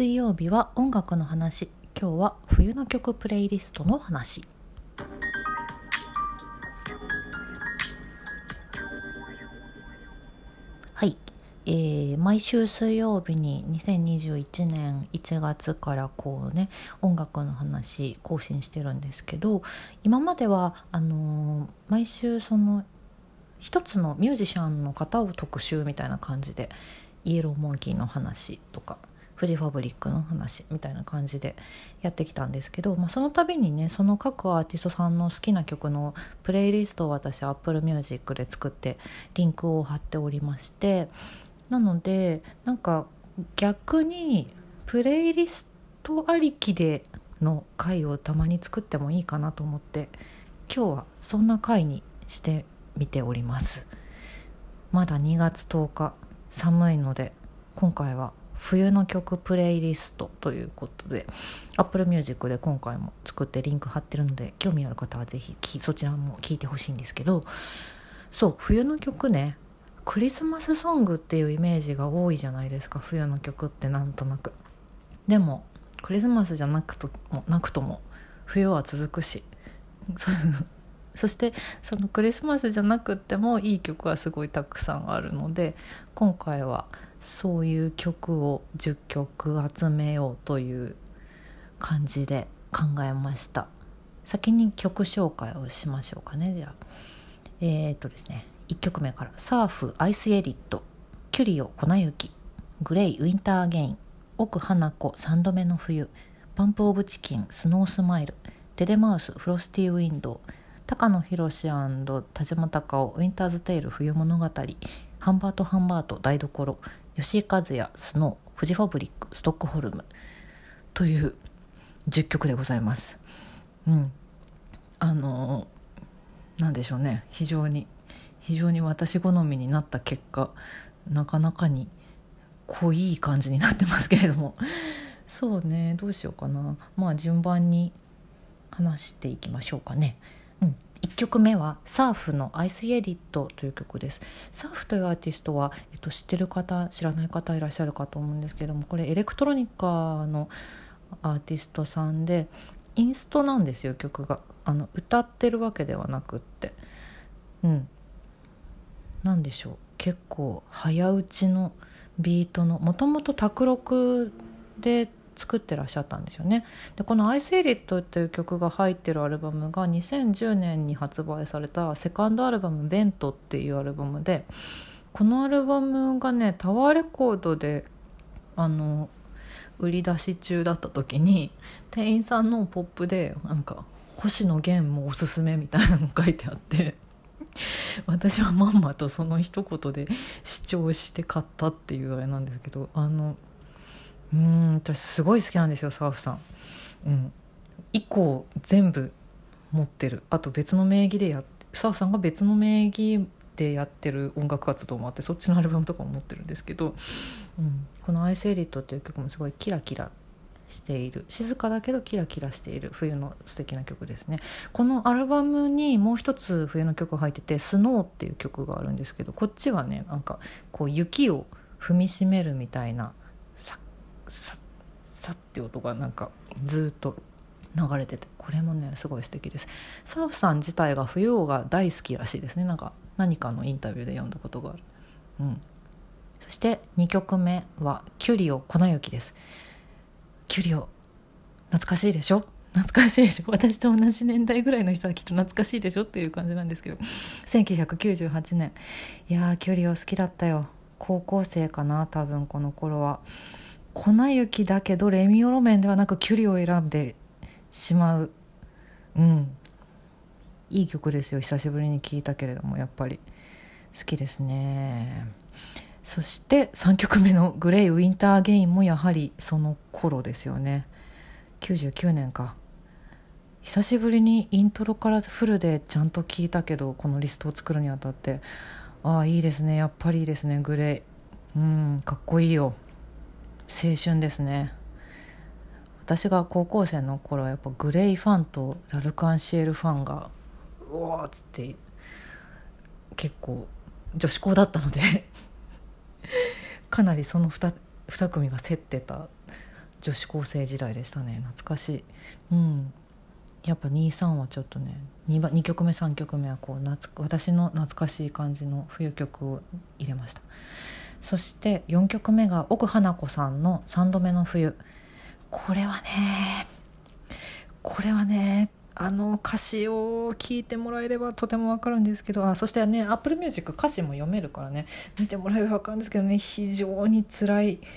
水曜日は音楽の話。今日は冬の曲プレイリストの話。はい、えー毎週水曜日に2021年1月からこうね音楽の話更新してるんですけど今まではあのー毎週その一つのミュージシャンの方を特集みたいな感じでイエローモンキーの話とかフジファブリックの話みたいな感じでやってきたんですけど、まあ、その度にねその各アーティストさんの好きな曲のプレイリストを私 Apple Music で作ってリンクを貼っておりましてなのでなんか逆にプレイリストありきでの回をたまに作ってもいいかなと思って今日はそんな回にしてみております。まだ2月10日寒いので今回は冬の曲プレイリストということで Apple Music で今回も作ってリンク貼ってるので興味ある方はぜひそちらも聞いてほしいんですけどそう冬の曲ねクリスマスソングっていうイメージが多いじゃないですか冬の曲ってなんとなく。でもクリスマスじゃなくともなくとも冬は続くし。そしてそのクリスマスじゃなくってもいい曲はすごいたくさんあるので今回はそういう曲を10曲集めようという感じで考えました。先に曲紹介をしましょうかね。じゃあ。えー、っとですね。1曲目から「サーフ Ice Edit」「キュリオ粉雪」「 GLAY Winter Again」「奥華子3度目の冬」「 BUMP OF CHICKEN スノースマイル」「 DÉ DÉ MOUSE Frosty Window」高野寛田島貴男 Winter's Tale 冬物語。ハンバートハンバート台所。吉井和哉 SNOW フジファブリックストックホルムという10曲でございます。うん、あのなんでしょうね。非常に非常に私好みになった結果なかなかに濃い感じになってますけれども。そうね。どうしようかな。まあ順番に話していきましょうかね。1曲目はサーフの「アイスエディット」という曲です。サーフというアーティストは、えっと、知ってる方知らない方いらっしゃるかと思うんですけどもこれエレクトロニカのアーティストさんでインストなんですよ曲が。あの歌ってるわけではなくって。うん。なんでしょう。結構早打ちのビートのもともと卓録で作ってらっしゃったんですよね。でこの「アイスエディット」っていう曲が入ってるアルバムが2010年に発売されたセカンドアルバム「ベント」っていうアルバムでこのアルバムがねタワーレコードであの売り出し中だった時に店員さんのポップでなんか「星野源もおすすめ」みたいなの書いてあって私はまんまとその一言で視聴して買ったっていうあれなんですけどあのうん私すごい好きなんですよサーフさん。うん、以降全部持ってる。あと別の名義でやサーフさんが別の名義でやってる音楽活動もあってそっちのアルバムとかも持ってるんですけど、うん、この「アイスエディット」っていう曲もすごいキラキラしている。静かだけどキラキラしている。冬の素敵な曲ですね。このアルバムにもう一つ冬の曲入ってて「スノーっていう曲があるんですけどこっちはねなんかこう雪を踏みしめるみたいなさって音がなんかずっと流れててこれもねすごい素敵です。サーフさん自体が冬が大好きらしいですね。なんか何かのインタビューで読んだことがある。うん。そして2曲目は「キュリオ粉雪」です。キュリオ懐かしいでしょ？懐かしいでしょ？私と同じ年代ぐらいの人はきっと懐かしいでしょっていう感じなんですけど。1998年。いやーキュリオ好きだったよ。高校生かな多分この頃は。粉雪だけどレミオロメンではなくキュリを選んでしまう。うん。いい曲ですよ久しぶりに聴いたけれどもやっぱり好きですね。そして3曲目の「グレイ・ウィンター・ゲイン」もやはりその頃ですよね。99年か。久しぶりにイントロからフルでちゃんと聴いたけどこのリストを作るにあたって。ああいいですねやっぱりいいですねグレイ。うんかっこいいよ。青春ですね。私が高校生の頃はやっぱグレイファンとダルカンシエルファンがうわーっつって結構女子校だったので かなりその 2, 2組が競ってた女子高生時代でしたね。懐かしい。うん。やっぱ23はちょっとね 2, 2曲目3曲目はこう私の懐かしい感じの冬曲を入れました。そして4曲目が奥花子さんの「3度目の冬」これはねこれはねあの歌詞を聞いてもらえればとてもわかるんですけどあそしてね Apple Music 歌詞も読めるからね見てもらえればわかるんですけどね非常に辛い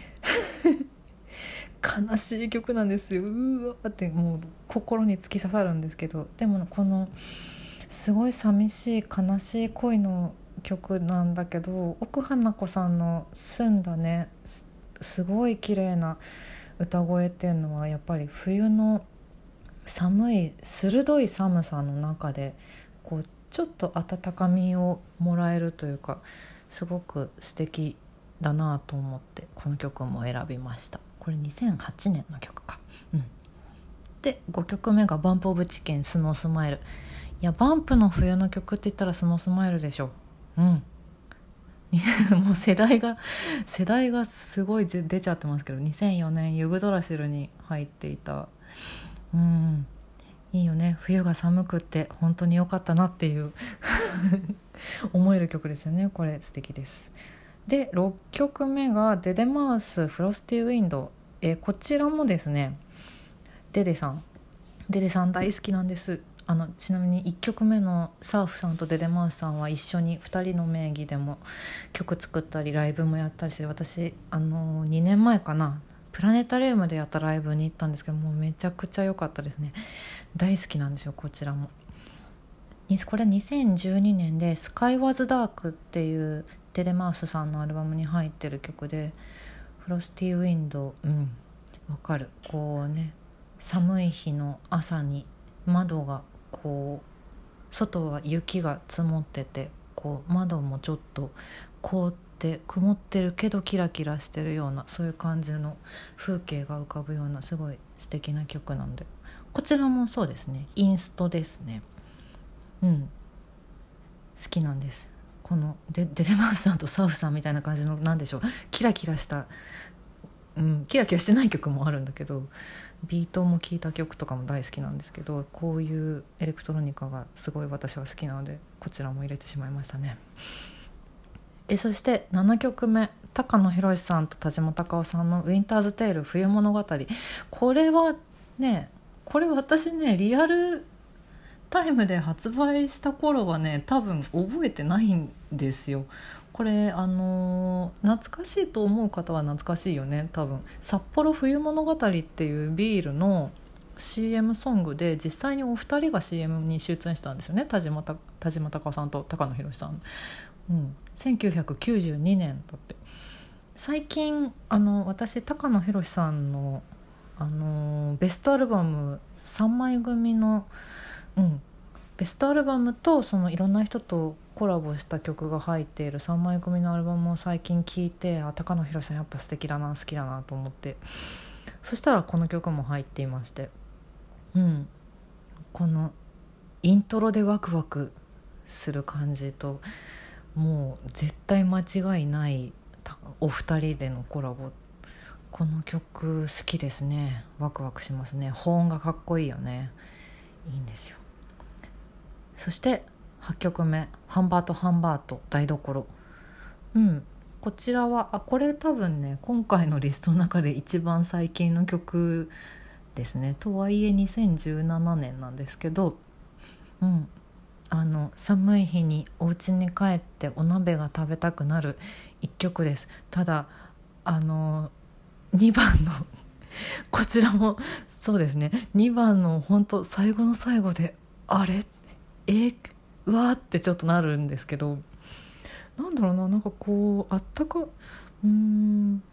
悲しい曲なんですよ。うわってもう心に突き刺さるんですけどでもこのすごい寂しい悲しい恋の曲なんだけど奥花子さんの澄んだねすごい綺麗な歌声っていうのはやっぱり冬の寒い鋭い寒さの中でこうちょっと温かみをもらえるというかすごく素敵だなと思ってこの曲も選びました。これ2008年の曲か。うん。で5曲目が「バンプ・オブ・チキンスノースマイル」いやバンプの冬の曲って言ったらスノースマイルでしょ。うん。もう世代が世代がすごい出ちゃってますけど2004年ユグドラシルに入っていた。うん。いいよね。冬が寒くって本当に良かったなっていう 思える曲ですよね。これ素敵です。で6曲目が「デデマウスフロスティウィンド」えこちらもですねデデさん。デデさん大好きなんです。あのちなみに1曲目のサーフさんとデデマウスさんは一緒に2人の名義でも曲作ったりライブもやったりして私あの2年前かなプラネタリウムでやったライブに行ったんですけどもうめちゃくちゃ良かったですね。大好きなんですよこちらも。これ2012年で「スカイ・ワズ・ダーク」っていうデデマウスさんのアルバムに入ってる曲で「フロスティー・ウィンドウ」うんわかる。こうね寒い日の朝に窓がこう外は雪が積もっててこう窓もちょっと凍って曇ってるけどキラキラしてるようなそういう感じの風景が浮かぶようなすごい素敵な曲なんで。こちらもそうですね。インストですね。うん。好きなんです。このデデゼマウスさんとサウフさんみたいな感じの何でしょう。キラキラしたうんキラキラしてない曲もあるんだけどビートも聴いた曲とかも大好きなんですけどこういうエレクトロニカがすごい私は好きなのでこちらも入れてしまいましたね。えそして7曲目高野宏さんと田島隆夫さんの「ウィンターズ・テイル冬物語」これはねこれ私ねリアルタイムで発売した頃はね多分覚えてないんですよ。これあのー、懐かしいと思う方は懐かしいよね。多分「札幌冬物語」っていうビールの CM ソングで実際にお二人が CM に出演したんですよね。田島田島隆さんと高野宏さん。うん、1992年だって。最近あの私高野宏さんのあのベストアルバム3枚組の、うん、ベストアルバムとそのいろんな人とコラボした曲が入っている3枚組のアルバムを最近聴いてあ高野宏さんやっぱ素敵だな好きだなと思って。そしたらこの曲も入っていまして。うん。このイントロでワクワクする感じともう絶対間違いないお二人でのコラボ。この曲好きですね。ワクワクしますね。保音がかっこいいよね。いいんですよ。そして8曲目「ハンバートハンバート台所」うん。こちらはあこれ多分ね今回のリストの中で一番最近の曲ですね。とはいえ2017年なんですけどうん。あの寒い日にお家に帰ってお鍋が食べたくなる一曲です。ただあの2番のこちらもそうですね。2番の本当最後の最後であれえうわーってちょっとなるんですけどなんだろうななんかこうあったかうん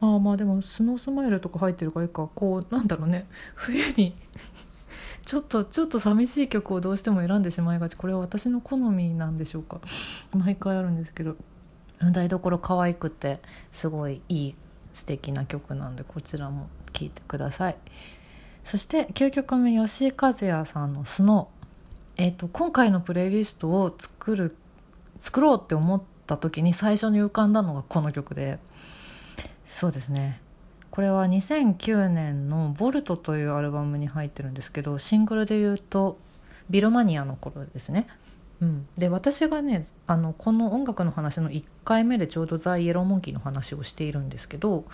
ああまあでもスノースマイルとか入ってるからいいかこうなんだろうね冬にちょっとちょっと寂しい曲をどうしても選んでしまいがち。これは私の好みなんでしょうか。毎回あるんですけど。台所可愛くてすごいいい素敵な曲なんでこちらも聴いてください。そして9曲目吉井和也さんの「スノー」えーと、今回のプレイリストを作る作ろうって思った時に最初に浮かんだのがこの曲でそうですねこれは2009年の「ボルト」というアルバムに入ってるんですけどシングルで言うと「ビロマニア」の頃ですね。うん、で私がねあのこの音楽の話の1回目でちょうどザ・イエローモンキーの話をしているんですけど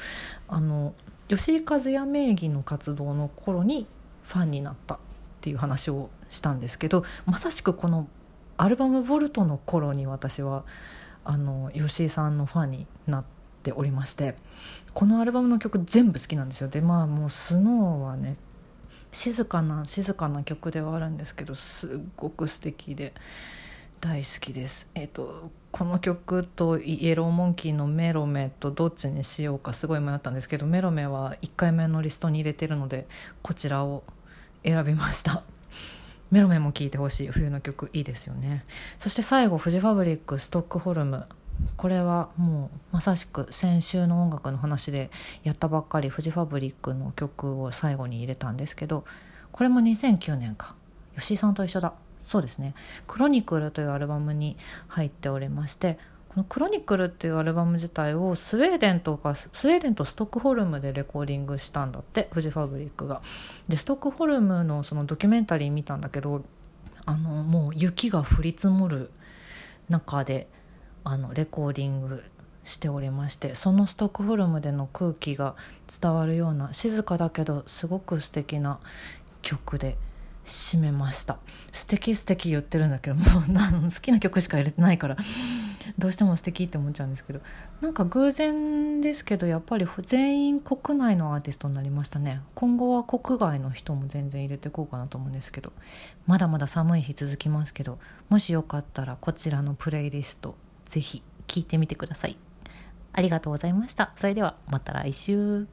あの吉井和也名義の活動の頃にファンになったっていう話をしたんですけどまさしくこのアルバム「ボルト」の頃に私はあの吉井さんのファンになっておりましてこのアルバムの曲全部好きなんですよでまあもうスノーはね静かな静かな曲ではあるんですけどすっごく素敵で大好きです。えっ、ー、とこの曲とイエローモンキーのメロメとどっちにしようかすごい迷ったんですけどメロメは1回目のリストに入れてるのでこちらを選びましたメロメも聴いてほしい冬の曲いいですよね。そして最後フジファブリックストックホルム。これはもうまさしく先週の音楽の話でやったばっかりフジファブリックの曲を最後に入れたんですけどこれも2009年か。吉井さんと一緒だ。そうですね「クロニクル」というアルバムに入っておりましてこの「クロニクル」っていうアルバム自体をスウェーデンとかスウェーデンとストックホルムでレコーディングしたんだってフジファブリックが。でストックホルムのそのドキュメンタリー見たんだけどあのもう雪が降り積もる中であのレコーディングしておりましてそのストックホルムでの空気が伝わるような静かだけどすごく素敵な曲で締めました素敵素敵言ってるんだけどもう好きな曲しか入れてないからどうしても素敵って思っちゃうんですけどなんか偶然ですけどやっぱり全員国内のアーティストになりましたね。今後は国外の人も全然入れていこうかなと思うんですけどまだまだ寒い日続きますけどもしよかったらこちらのプレイリストぜひ聴いてみてください。ありがとうございました。それではまた来週。